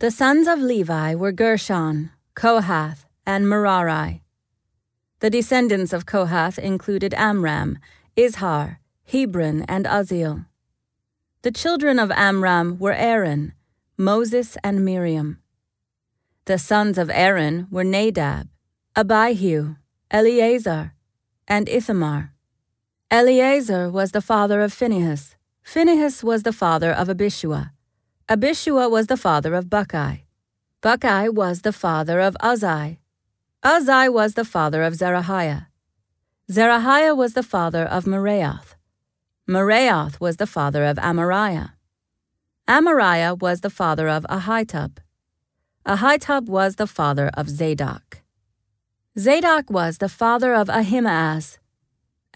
The sons of Levi were Gershon, Kohath, and Merari. The descendants of Kohath included Amram, Izhar, Hebron, and Uzziel. The children of Amram were Aaron, Moses, and Miriam. The sons of Aaron were Nadab, Abihu, Eleazar, and Ithamar. Eleazar was the father of Phinehas. Phinehas was the father of Abishua. Abishua was the father of Bukki. Bukki was the father of Uzzi. Uzzi was the father of Zerahiah. Zerahiah was the father of Meraioth. Meraioth was the father of Amariah. Amariah was the father of Ahitub. Ahitub was the father of Zadok. Zadok was the father of Ahimaaz.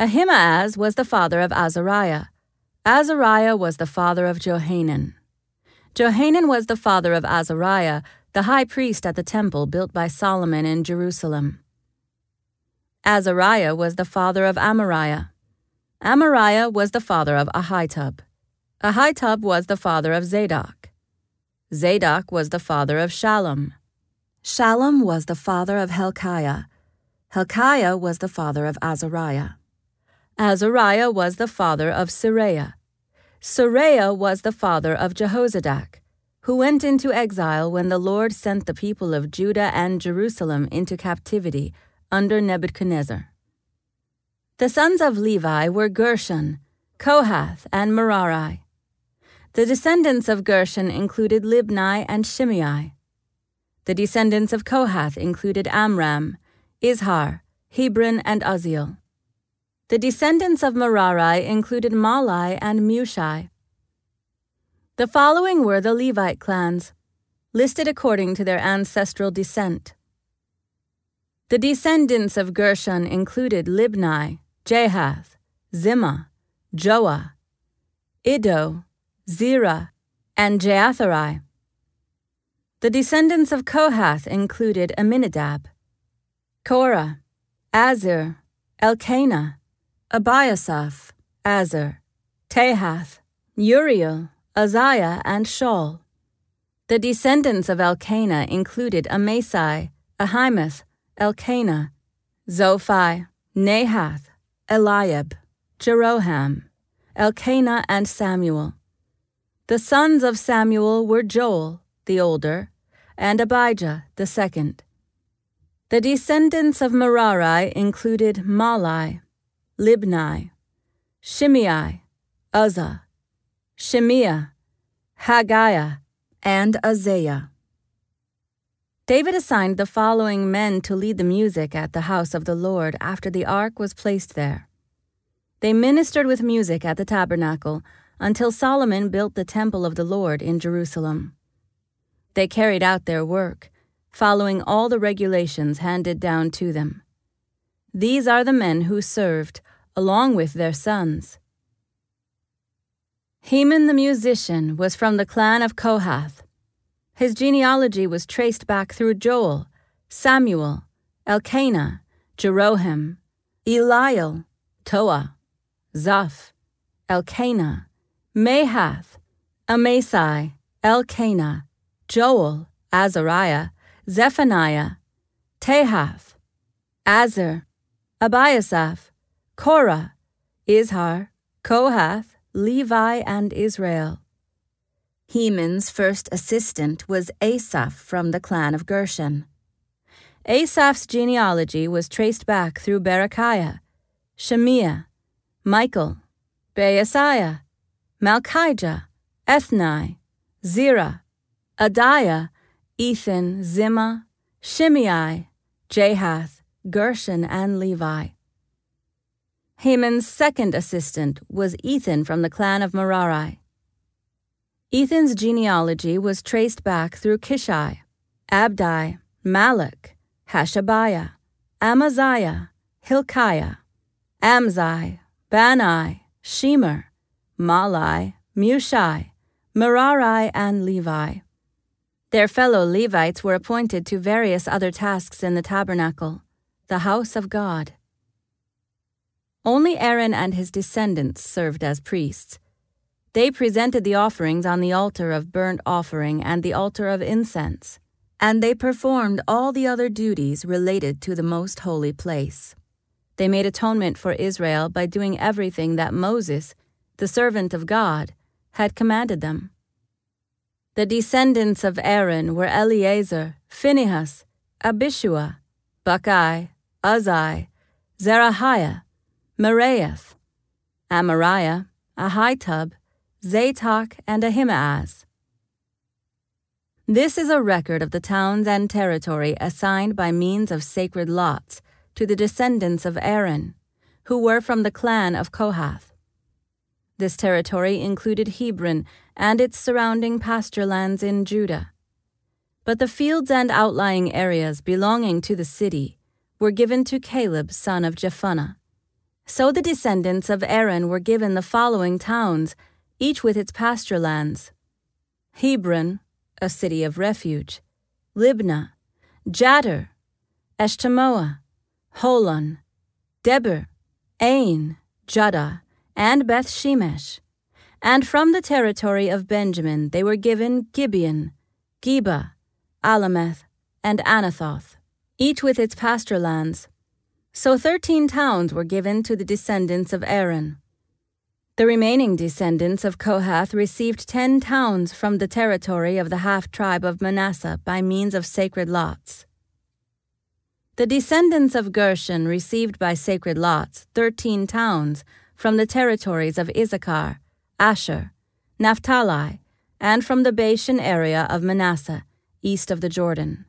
Ahimaaz was the father of Azariah. Azariah was the father of Johanan. Johanan was the father of Azariah, the high priest at the temple built by Solomon in Jerusalem. Azariah was the father of Amariah. Amariah was the father of Ahitub. Ahitub was the father of Zadok. Zadok was the father of Shallum. Shallum was the father of Hilkiah. Hilkiah was the father of Azariah. Azariah was the father of Seraiah. Seraiah was the father of Jehozadak, who went into exile when the Lord sent the people of Judah and Jerusalem into captivity under Nebuchadnezzar. The sons of Levi were Gershon, Kohath, and Merari. The descendants of Gershon included Libni and Shimei. The descendants of Kohath included Amram, Izhar, Hebron, and Uzziel. The descendants of Merari included Mahli and Mushi. The following were the Levite clans, listed according to their ancestral descent. The descendants of Gershon included Libni, Jahath, Zimmah, Joah, Iddo, Zerah, and Jeatherai. The descendants of Kohath included Amminadab, Korah, Assir, Elkanah, Abiasaph, Assir, Tahath, Uriel, Uzziah, and Shaul. The descendants of Elkanah included Amasai, Ahimoth, Elkanah, Zophai, Nahath, Eliab, Jeroham, Elkanah, and Samuel. The sons of Samuel were Joel, the older, and Abijah, the second. The descendants of Merari included Mahli, Libni, Shimei, Uzzah, Shemiah, Haggiah, and Uzziah. David assigned the following men to lead the music at the house of the Lord after the ark was placed there. They ministered with music at the tabernacle until Solomon built the temple of the Lord in Jerusalem. They carried out their work, following all the regulations handed down to them. These are the men who served, along with their sons. Heman the musician was from the clan of Kohath. His genealogy was traced back through Joel, Samuel, Elkanah, Jeroham, Eliel, Toa, Zaph, Elkanah, Mahath, Amasai, Elkanah, Joel, Azariah, Zephaniah, Tahath, Assir, Abiasaph, Korah, Izhar, Kohath, Levi, and Israel. Heman's first assistant was Asaph from the clan of Gershon. Asaph's genealogy was traced back through Berechiah, Shemiah, Michael, Baasiah, Malchijah, Ethni, Zerah, Adaiah, Ethan, Zimmah, Shimei, Jahath, Gershon, and Levi. Heman's second assistant was Ethan from the clan of Merari. Ethan's genealogy was traced back through Kishai, Abdi, Malluch, Hashabiah, Amaziah, Hilkiah, Amzi, Bani, Shemer, Mahli, Mushi, Merari, and Levi. Their fellow Levites were appointed to various other tasks in the tabernacle, the house of God. Only Aaron and his descendants served as priests. They presented the offerings on the altar of burnt offering and the altar of incense, and they performed all the other duties related to the most holy place. They made atonement for Israel by doing everything that Moses, the servant of God, had commanded them. The descendants of Aaron were Eleazar, Phinehas, Abishua, Bukki, Uzzi, Zerahiah, Meraioth, Amariah, Ahitub, Zadok, and Ahimaaz. This is a record of the towns and territory assigned by means of sacred lots to the descendants of Aaron, who were from the clan of Kohath. This territory included Hebron and its surrounding pasture lands in Judah. But the fields and outlying areas belonging to the city were given to Caleb, son of Jephunneh. So the descendants of Aaron were given the following towns each with its pasture lands. Hebron, a city of refuge, Libnah, Jattir, Eshtemoa, Holon, Debir, Ain, Juttah, and Beth Shemesh. And from the territory of Benjamin they were given Gibeon, Geba, Alemeth, and Anathoth, each with its pasture lands. So thirteen towns were given to the descendants of Aaron. The remaining descendants of Kohath received ten towns from the territory of the half tribe of Manasseh by means of sacred lots. The descendants of Gershon received by sacred lots thirteen towns from the territories of Issachar, Asher, Naphtali, and from the Bashan area of Manasseh, east of the Jordan.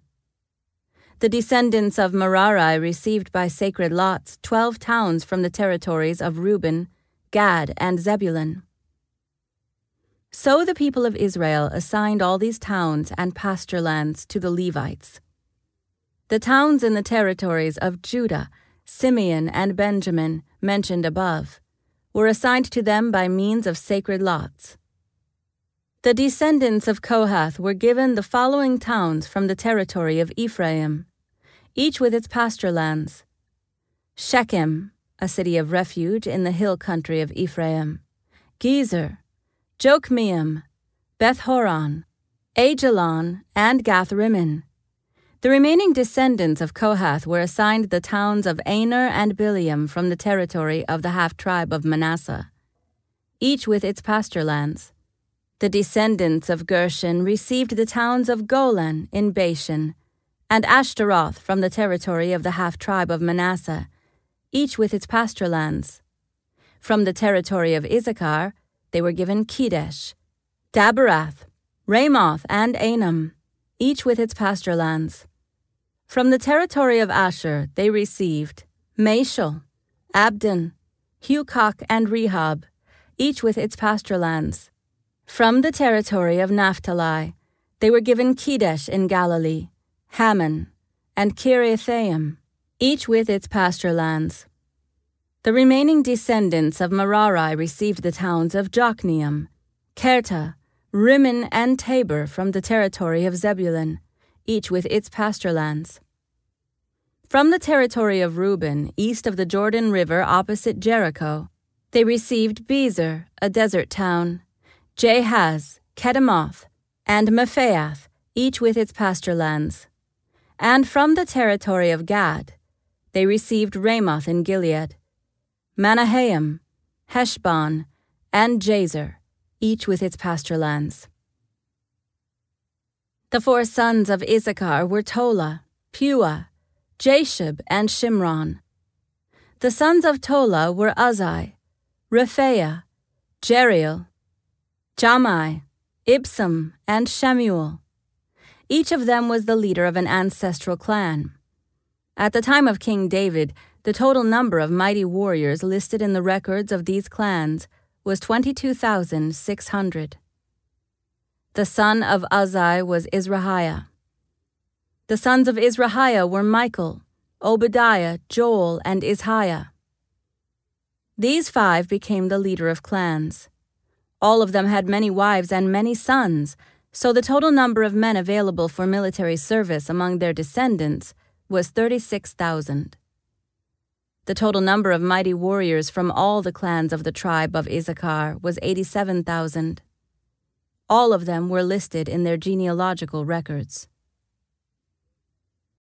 The descendants of Merari received by sacred lots twelve towns from the territories of Reuben, Gad, and Zebulun. So the people of Israel assigned all these towns and pasture lands to the Levites. The towns in the territories of Judah, Simeon, and Benjamin, mentioned above, were assigned to them by means of sacred lots. The descendants of Kohath were given the following towns from the territory of Ephraim, each with its pasture lands Shechem, a city of refuge in the hill country of Ephraim, Gezer, Jokmeam, Beth Horon, Aijalon, and Gath Rimmon. The remaining descendants of Kohath were assigned the towns of Aner and Bileam from the territory of the half tribe of Manasseh, each with its pasture lands. The descendants of Gershon received the towns of Golan in Bashan, and Ashtaroth from the territory of the half tribe of Manasseh, each with its pasture lands. From the territory of Issachar, they were given Kedesh, Daberath, Ramoth, and Anam, each with its pasture lands. From the territory of Asher, they received Mashal, Abdon, Hukkok, and Rehob, each with its pasture lands. From the territory of Naphtali, they were given Kedesh in Galilee, Hammon, and Kiriathaim, each with its pasture lands. The remaining descendants of Merari received the towns of Jokneam, Kerta, Rimmon, and Tabor from the territory of Zebulun, each with its pasture lands. From the territory of Reuben, east of the Jordan River opposite Jericho, they received Bezer, a desert town, Jahaz, Kedemoth, and Mephaath, each with its pasture lands. And from the territory of Gad, they received Ramoth in Gilead, Mahanaim, Heshbon, and Jazer, each with its pasture lands. The four sons of Issachar were Tola, Puah, Jashub, and Shimron. The sons of Tola were Uzzi, Rephaiah, Jeriel, Jahmai, Ibsam, and Shemuel. Each of them was the leader of an ancestral clan. At the time of King David, the total number of mighty warriors listed in the records of these clans was 22,600. The son of Uzzi was Izrahiah. The sons of Izrahiah were Michael, Obadiah, Joel, and Ishiah. These five became the leader of clans. All of them had many wives and many sons, so the total number of men available for military service among their descendants was 36,000. The total number of mighty warriors from all the clans of the tribe of Issachar was 87,000. All of them were listed in their genealogical records.